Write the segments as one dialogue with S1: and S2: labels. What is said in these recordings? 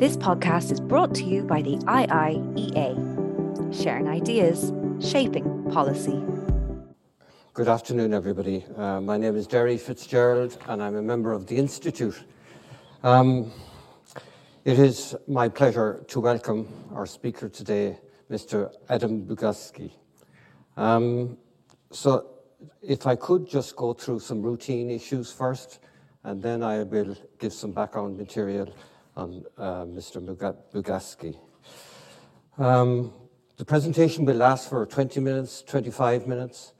S1: This podcast is brought to you by the IIEA, sharing ideas, shaping policy.
S2: Good afternoon, everybody. Uh, my name is Derry Fitzgerald, and I'm a member of the Institute. Um, it is my pleasure to welcome our speaker today, Mr. Adam Bugajski. Um, so, if I could just go through some routine issues first, and then I will give some background material on uh, Mr. Bugajski. Um, the presentation will last for 20 minutes, 25 minutes,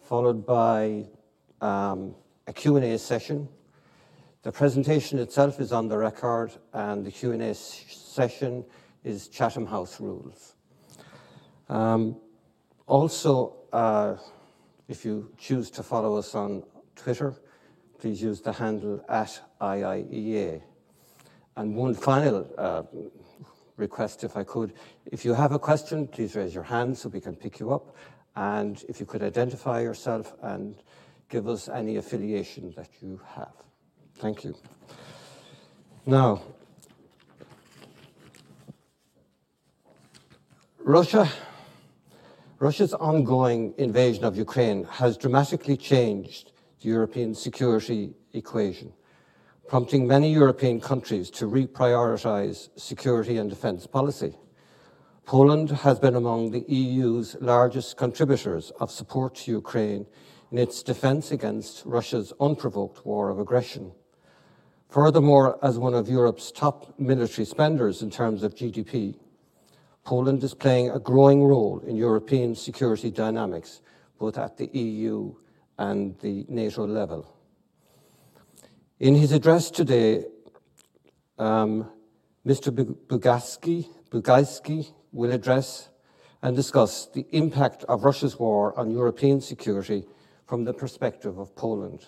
S2: followed by um, a Q&A session. The presentation itself is on the record, and the Q&A session is Chatham House rules. Um, also, uh, if you choose to follow us on Twitter, please use the handle at IIEA. And one final uh, request, if I could, if you have a question, please raise your hand so we can pick you up. And if you could identify yourself and give us any affiliation that you have. Thank you. Now, Russia, Russia's ongoing invasion of Ukraine has dramatically changed the European security equation prompting many European countries to reprioritise security and defence policy. Poland has been among the EU's largest contributors of support to Ukraine in its defence against Russia's unprovoked war of aggression. Furthermore, as one of Europe's top military spenders in terms of GDP, Poland is playing a growing role in European security dynamics, both at the EU and the NATO level. In his address today, um, Mr. Bugajski, Bugajski will address and discuss the impact of Russia's war on European security from the perspective of Poland.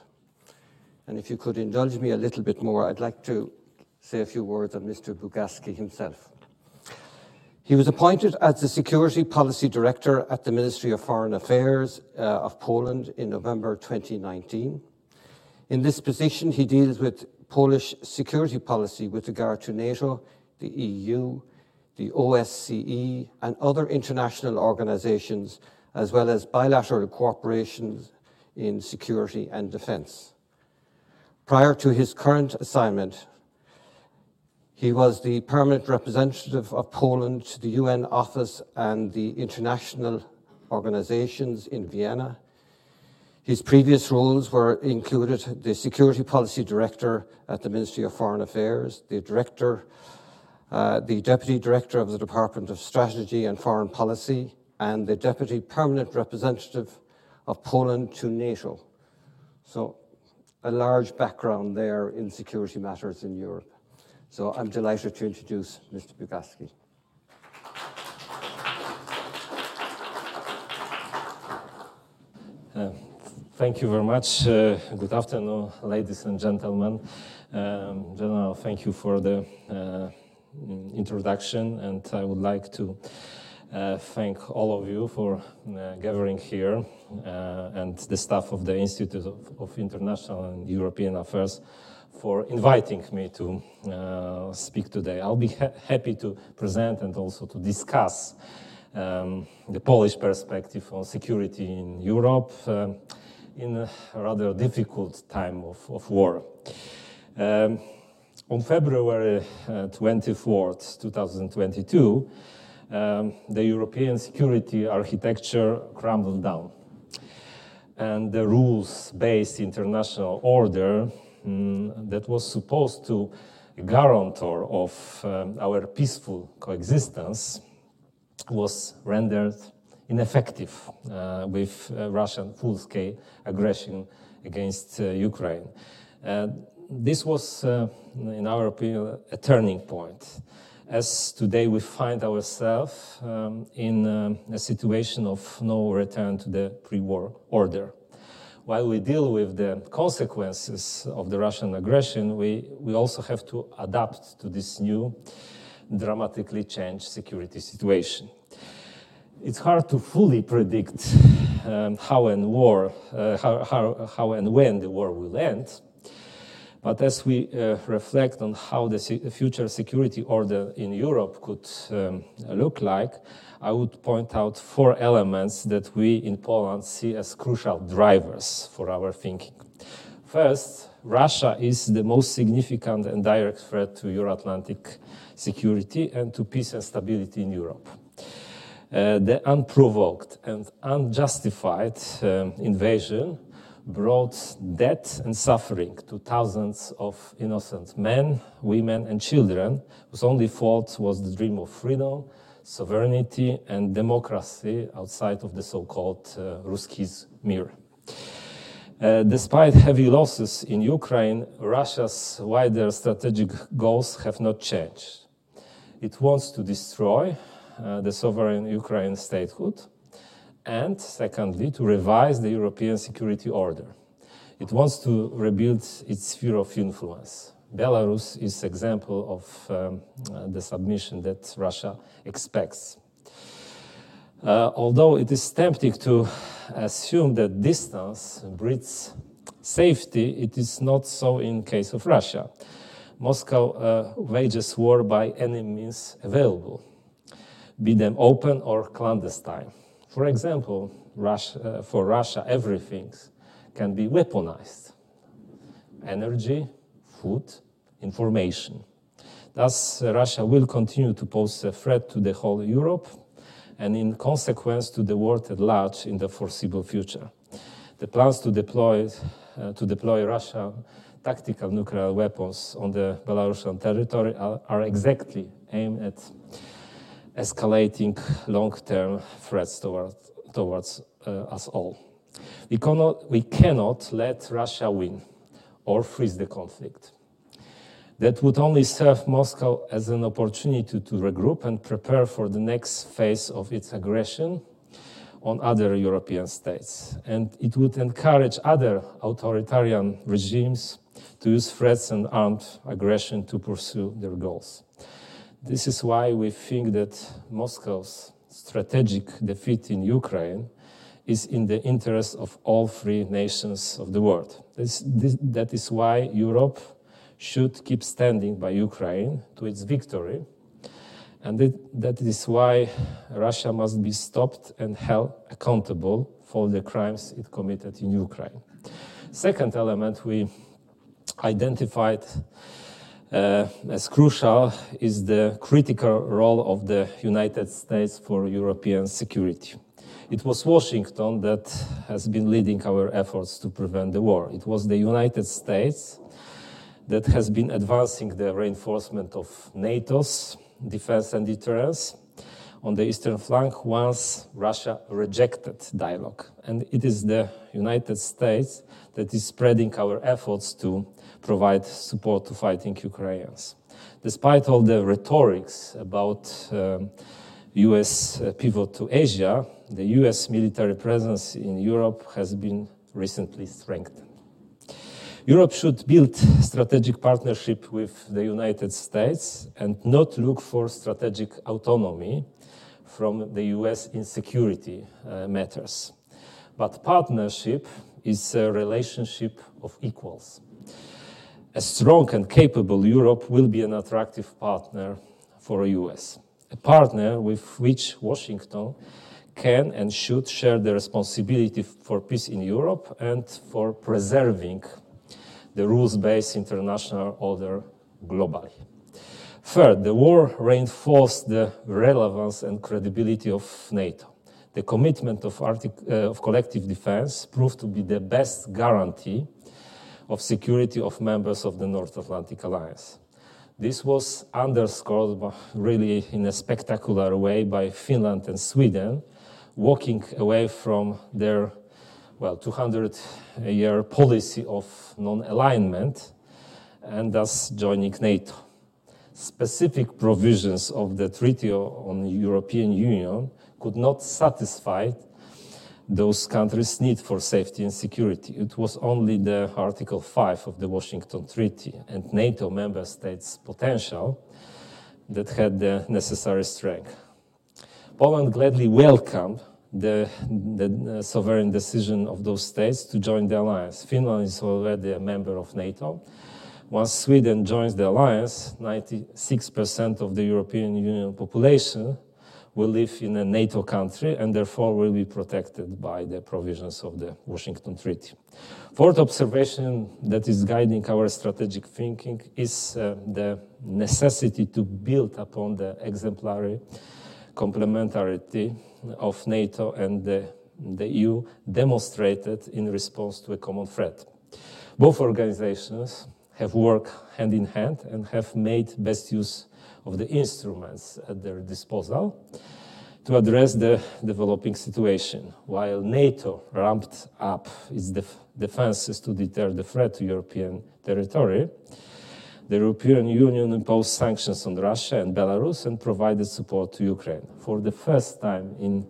S2: And if you could indulge me a little bit more, I'd like to say a few words on Mr. Bugajski himself. He was appointed as the Security Policy Director at the Ministry of Foreign Affairs uh, of Poland in November 2019. In this position, he deals with Polish security policy with regard to NATO, the EU, the OSCE, and other international organizations, as well as bilateral cooperation in security and defense. Prior to his current assignment, he was the permanent representative of Poland to the UN office and the international organizations in Vienna, his previous roles were included the Security Policy Director at the Ministry of Foreign Affairs, the Director, uh, the Deputy Director of the Department of Strategy and Foreign Policy, and the Deputy Permanent Representative of Poland to NATO. So, a large background there in security matters in Europe. So, I'm delighted to introduce Mr. Bugajski.
S3: Uh, Thank you very much. Uh, good afternoon, ladies and gentlemen. Um, General, thank you for the uh, introduction, and I would like to uh, thank all of you for uh, gathering here uh, and the staff of the Institute of, of, International and European Affairs for inviting me to uh, speak today. I'll be ha happy to present and also to discuss um, the Polish perspective on security in Europe in a rather difficult time of, of war. Um, on February uh, 24th, 2022, um, the European security architecture crumbled down. And the rules based international order um, that was supposed to guarantor of um, our peaceful coexistence was rendered ineffective uh, with uh, Russian full-scale aggression against uh, Ukraine. this was, in our opinion, a turning point as today we find ourselves um, in a situation of no return to the pre-war order. While we deal with the consequences of the Russian aggression, we, we also have to adapt to this new, dramatically changed security situation it's hard to fully predict um, how and war, uh, how, how, how and when the war will end. But as we uh, reflect on how the se- future security order in Europe could um, look like, I would point out four elements that we in Poland see as crucial drivers for our thinking. First, Russia is the most significant and direct threat to Euro Atlantic security and to peace and stability in Europe. Uh, the unprovoked and unjustified um, invasion brought death and suffering to thousands of innocent men, women, and children whose only fault was the dream of freedom, sovereignty, and democracy outside of the so called uh, Russkiy mir. Uh, despite heavy losses in Ukraine, Russia's wider strategic goals have not changed. It wants to destroy uh, the sovereign Ukraine statehood and secondly, to revise the European security order. It wants to rebuild its sphere of influence. Belarus is an example of um, uh, the submission that Russia expects. Uh, although it is tempting to assume that distance breeds safety, it is not so in case of Russia. Moscow uh, wages war by any means available, be them open or clandestine. For example, Russia, uh, for Russia, everything can be weaponized energy, food, information. Thus, Russia will continue to pose a threat to the whole Europe and, in consequence, to the world at large in the foreseeable future. The plans to deploy, uh, to deploy Russia tactical nuclear weapons on the Belarusian territory are, are exactly aimed at escalating long-term threats toward, towards uh, us all. We cannot, we cannot let Russia win or freeze the conflict. That would only serve Moscow as an opportunity to regroup and prepare for the next phase of its aggression on other European states. And it would encourage other authoritarian regimes to use threats and armed aggression to pursue their goals. This is why we think that Moscow's strategic defeat in Ukraine is in the interest of all three nations of the world. This, this, that is why Europe should keep standing by Ukraine to its victory. And it, that is why Russia must be stopped and held accountable for the crimes it committed in Ukraine. Second element we identified uh, as crucial is the critical role of the United States for European security. It was Washington that has been leading our efforts to prevent the war. It was the United States that has been advancing the reinforcement of NATO's defense and deterrence on the eastern flank once Russia rejected dialogue. And it is the United States that is spreading our efforts to provide support to fighting Ukrainians. Despite all the rhetorics about um, US uh, pivot to Asia, the US military presence in Europe has been recently strengthened. Europe should build strategic partnership with the United States and not look for strategic autonomy from the US in security uh, matters. But partnership is a relationship of equals a strong and capable Europe will be an attractive partner for the US, a partner with which Washington can and should share the responsibility for peace in Europe and for preserving the rules based international order globally. Third, the war reinforced the relevance and credibility of NATO. The commitment of, uh, of collective defense proved to be the best guarantee of security of members of the North Atlantic Alliance. This was underscored really in a spectacular way by Finland and Sweden, walking away from their well 200 year policy of non-alignment and thus joining NATO. Specific provisions of the Treaty on European Union could not satisfy those countries' need for safety and security. It was only the Article 5 of the Washington Treaty and NATO member states' potential that had the necessary strength. Poland gladly welcomed the, the, uh, sovereign decision of those states to join the alliance. Finland is already a member of NATO, Once Sweden joins the alliance, 96% of the European Union population will live in a NATO country and therefore will be protected by the provisions of the Washington Treaty. Fourth observation that is guiding our strategic thinking is uh, the necessity to build upon the exemplary complementarity of NATO and the, the EU demonstrated in response to a common threat. Both organizations have worked hand in hand and have made best use of the instruments at their disposal to address the developing situation. While NATO ramped up its def defenses to deter the threat to European territory, the European Union imposed sanctions on Russia and Belarus and provided support to Ukraine. For the first time in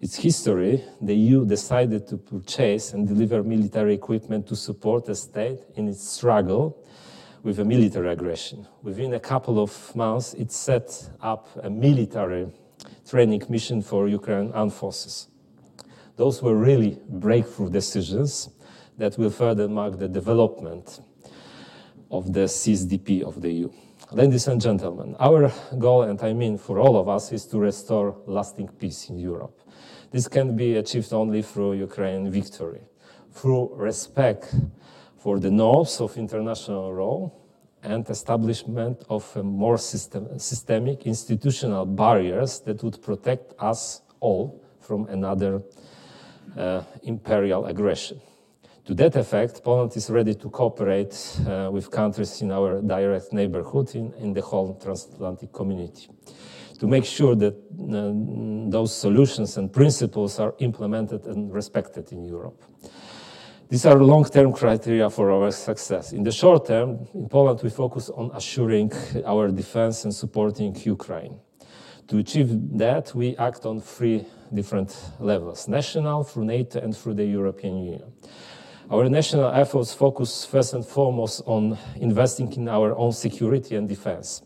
S3: its history, the EU decided to purchase and deliver military equipment to support a state in its struggle with a military aggression. Within a couple of months, it set up a military training mission for Ukrainian armed forces. Those were really breakthrough decisions that will further mark the development of the CSDP of the EU. Ladies and gentlemen, our goal, and I mean for all of us, is to restore lasting peace in Europe. This can be achieved only through Ukrainian victory, through respect for the norms of international law and establishment of more system, systemic institutional barriers that would protect us all from another uh, imperial aggression. To that effect, Poland is ready to cooperate uh, with countries in our direct neighborhood in, in the whole transatlantic community to make sure that uh, those solutions and principles are implemented and respected in Europe. These are long-term criteria for our success. In the short term, in Poland, we focus on assuring our defense and supporting Ukraine. To achieve that, we act on three different levels, national, through NATO, and through the European Union. Our national efforts focus first and foremost on investing in our own security and defense.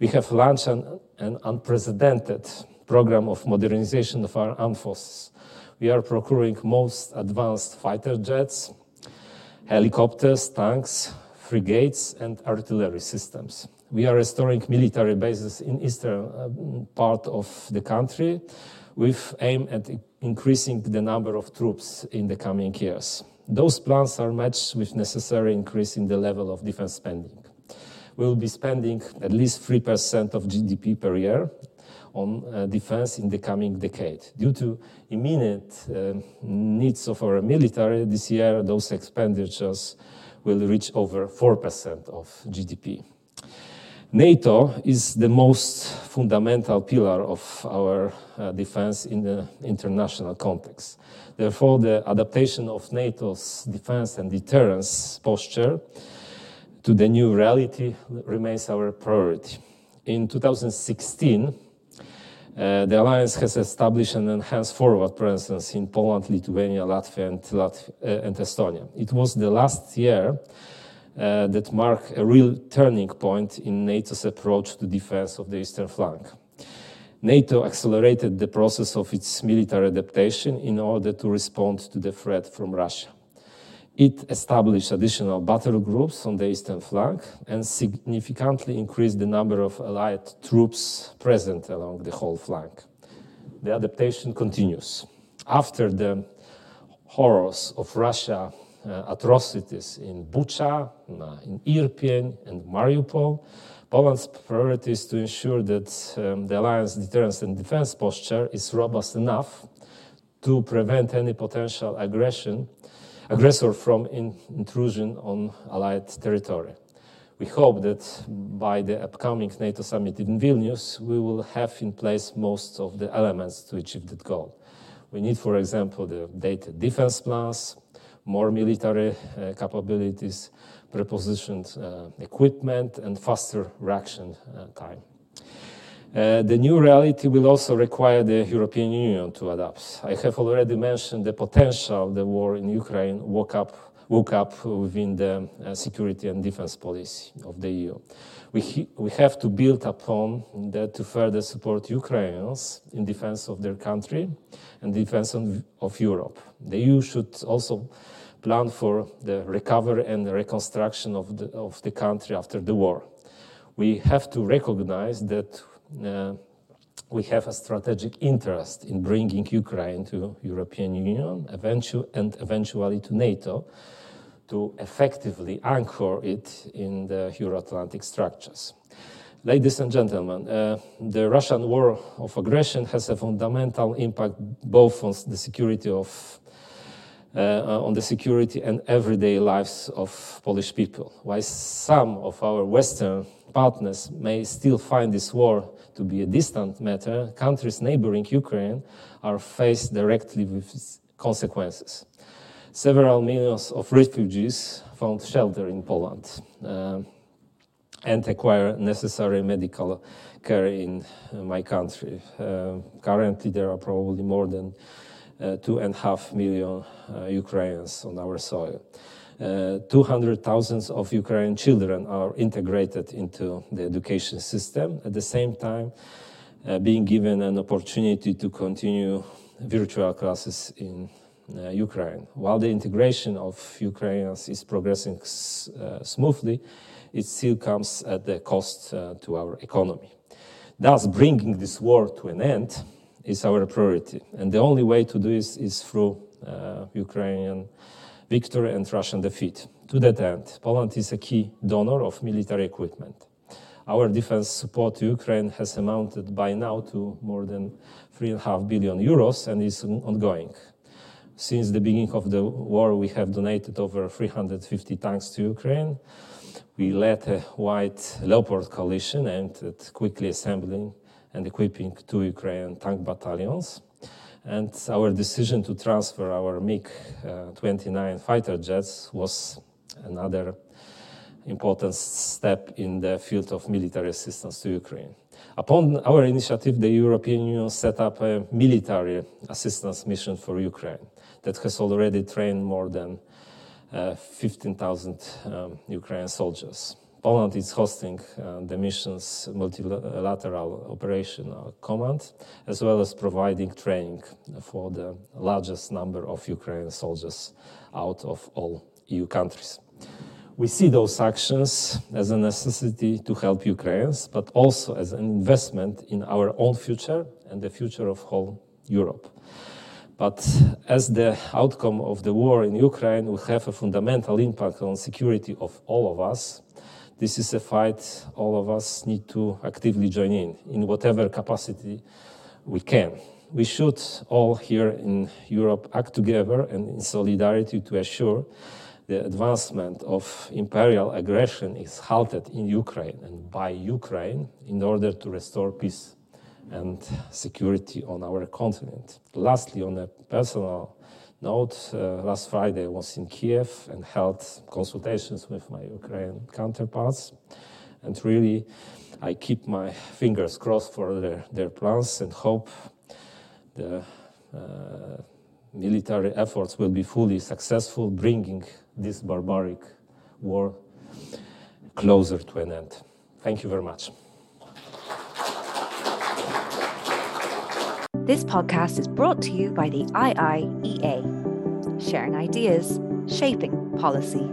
S3: We have launched an, an unprecedented program of modernization of our armed forces we are procuring most advanced fighter jets, helicopters, tanks, frigates, and artillery systems. We are restoring military bases in eastern uh, part of the country with aim at increasing the number of troops in the coming years. Those plans are matched with necessary increase in the level of defense spending. We will be spending at least 3% of GDP per year on uh, defense in the coming decade. Due to immediate uh, needs of our military, this year those expenditures will reach over 4% of GDP. NATO is the most fundamental pillar of our uh, defense in the international context. Therefore, the adaptation of NATO's defense and deterrence posture to the new reality remains our priority. In 2016, uh, the alliance has established an enhanced forward presence in Poland, Lithuania, Latvia, and, Lat- uh, and Estonia. It was the last year uh, that marked a real turning point in NATO's approach to defense of the eastern flank. NATO accelerated the process of its military adaptation in order to respond to the threat from Russia. It established additional battle groups on the eastern flank and significantly increased the number of Allied troops present along the whole flank. The adaptation continues. After the horrors of Russia uh, atrocities in Bucha, uh, in Irpin, and Mariupol, Poland's priority is to ensure that um, the alliance deterrence and defense posture is robust enough to prevent any potential aggression aggressor from in, intrusion on Allied territory. We hope that by the upcoming NATO summit in Vilnius, we will have in place most of the elements to achieve that goal. We need, for example, the data defense plans, more military uh, capabilities, prepositioned uh, equipment, and faster reaction uh, time. Uh, the new reality will also require the European Union to adapt. I have already mentioned the potential the war in Ukraine woke up, woke up within the uh, security and defense policy of the EU. We, we have to build upon that to further support Ukrainians in defense of their country and defense of, Europe. The EU should also plan for the recovery and reconstruction of the, of the country after the war. We have to recognize that we have a strategic interest in bringing Ukraine to European Union eventu- and eventually to NATO to effectively anchor it in the Euro-Atlantic structures. Ladies and gentlemen, uh, the Russian war of aggression has a fundamental impact both on the security of uh, on the security and everyday lives of Polish people. While some of our Western partners may still find this war to be a distant matter, countries neighboring Ukraine are faced directly with consequences. Several millions of refugees found shelter in Poland uh, and acquire necessary medical care in my country. Uh, currently, there are probably more than uh, two and a half million uh, Ukrainians on our soil. Uh, 200,000 of Ukrainian children are integrated into the education system. At the same time, uh, being given an opportunity to continue virtual classes in uh, Ukraine. While the integration of Ukrainians is progressing smoothly, it still comes at the cost to our economy. Thus, bringing this war to an end is our priority. And the only way to do this is through uh, Ukrainian victory and Russian defeat. To that end, Poland is a key donor of military equipment. Our defense support to Ukraine has amounted by now to more than 3.5 billion euros and is ongoing. Since the beginning of the war, we have donated over 350 tanks to Ukraine. We led a wide Leopard coalition aimed at quickly assembling and equipping two Ukrainian tank battalions. And our decision to transfer our MiG-29 uh, fighter jets was another important step in the field of military assistance to Ukraine. Upon our initiative, the European Union set up a military assistance mission for Ukraine that has already trained more than uh, 15,000 um, Ukrainian soldiers. Poland is hosting uh, the mission's multilateral operational command, as well as providing training for the largest number of Ukrainian soldiers out of all EU countries. We see those actions as a necessity to help Ukrainians, but also as an investment in our own future and the future of whole Europe. But as the outcome of the war in Ukraine will have a fundamental impact on security of all of us, this is a fight all of us need to actively join in, in whatever capacity we can. We should all here in Europe act together and in solidarity to assure the advancement of imperial aggression is halted in Ukraine and by Ukraine in order to restore peace and security on our continent. Lastly, on a personal note, uh, last Friday I was in Kiev and held consultations with my Ukrainian counterparts. And really, I keep my fingers crossed for their, their plans and hope the uh, military efforts will be fully successful, bringing this barbaric war closer to an end. Thank you very much.
S1: This podcast is brought to you by the IIEA, sharing ideas, shaping policy.